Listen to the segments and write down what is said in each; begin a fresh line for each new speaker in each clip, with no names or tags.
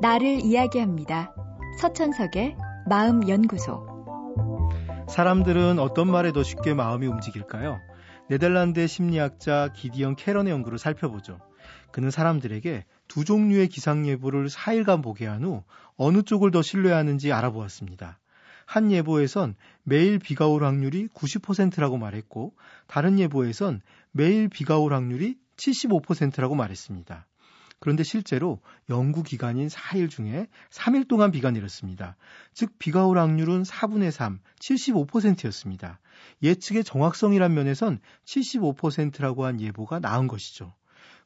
나를 이야기합니다. 서천석의 마음연구소.
사람들은 어떤 말에 더 쉽게 마음이 움직일까요? 네덜란드의 심리학자 기디언 캐런의 연구를 살펴보죠. 그는 사람들에게 두 종류의 기상예보를 4일간 보게 한 후 어느 쪽을 더 신뢰하는지 알아보았습니다. 한 예보에선 매일 비가 올 확률이 90%라고 말했고 다른 예보에선 매일 비가 올 확률이 75%라고 말했습니다. 그런데 실제로 연구 기간인 4일 중에 3일 동안 비가 내렸습니다. 즉 비가 올 확률은 4분의 3, 75%였습니다. 예측의 정확성이란 면에선 75%라고 한 예보가 나은 것이죠.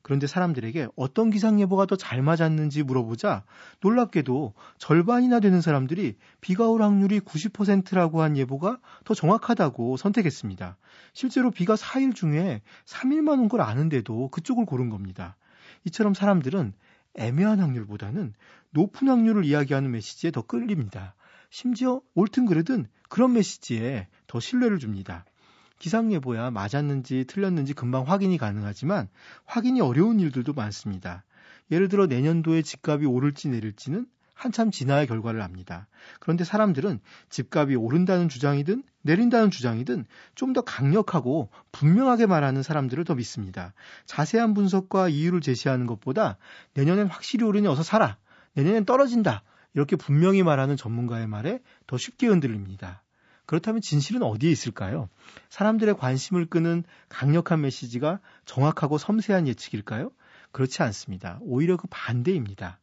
그런데 사람들에게 어떤 기상 예보가 더 잘 맞았는지 물어보자 놀랍게도 절반이나 되는 사람들이 비가 올 확률이 90%라고 한 예보가 더 정확하다고 선택했습니다. 실제로 비가 4일 중에 3일만 온 걸 아는데도 그쪽을 고른 겁니다. 이처럼 사람들은 애매한 확률보다는 높은 확률을 이야기하는 메시지에 더 끌립니다. 심지어 옳든 그르든 그런 메시지에 더 신뢰를 줍니다. 기상예보야 맞았는지 틀렸는지 금방 확인이 가능하지만 확인이 어려운 일들도 많습니다. 예를 들어 내년도에 집값이 오를지 내릴지는 한참 지나야 결과를 압니다. 그런데 사람들은 집값이 오른다는 주장이든 내린다는 주장이든 좀 더 강력하고 분명하게 말하는 사람들을 더 믿습니다. 자세한 분석과 이유를 제시하는 것보다 내년엔 확실히 오르니 어서 사라. 내년엔 떨어진다. 이렇게 분명히 말하는 전문가의 말에 더 쉽게 흔들립니다. 그렇다면 진실은 어디에 있을까요? 사람들의 관심을 끄는 강력한 메시지가 정확하고 섬세한 예측일까요? 그렇지 않습니다. 오히려 그 반대입니다.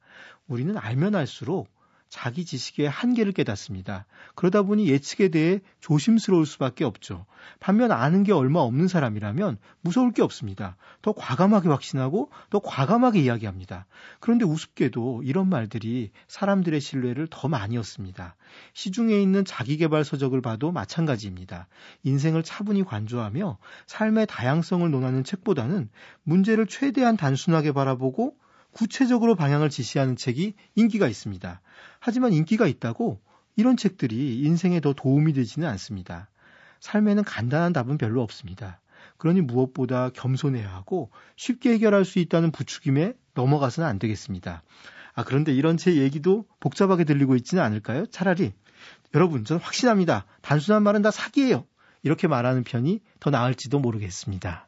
우리는 알면 알수록 자기 지식의 한계를 깨닫습니다. 그러다 보니 예측에 대해 조심스러울 수밖에 없죠. 반면 아는 게 얼마 없는 사람이라면 무서울 게 없습니다. 더 과감하게 확신하고 더 과감하게 이야기합니다. 그런데 우습게도 이런 말들이 사람들의 신뢰를 더 많이 얻습니다. 시중에 있는 자기개발 서적을 봐도 마찬가지입니다. 인생을 차분히 관조하며 삶의 다양성을 논하는 책보다는 문제를 최대한 단순하게 바라보고 구체적으로 방향을 지시하는 책이 인기가 있습니다. 하지만 인기가 있다고 이런 책들이 인생에 더 도움이 되지는 않습니다. 삶에는 간단한 답은 별로 없습니다. 그러니 무엇보다 겸손해야 하고 쉽게 해결할 수 있다는 부추김에 넘어가서는 안 되겠습니다. 아, 그런데 이런 제 얘기도 복잡하게 들리고 있지는 않을까요? 차라리 여러분, 저는 확신합니다. 단순한 말은 다 사기예요. 이렇게 말하는 편이 더 나을지도 모르겠습니다.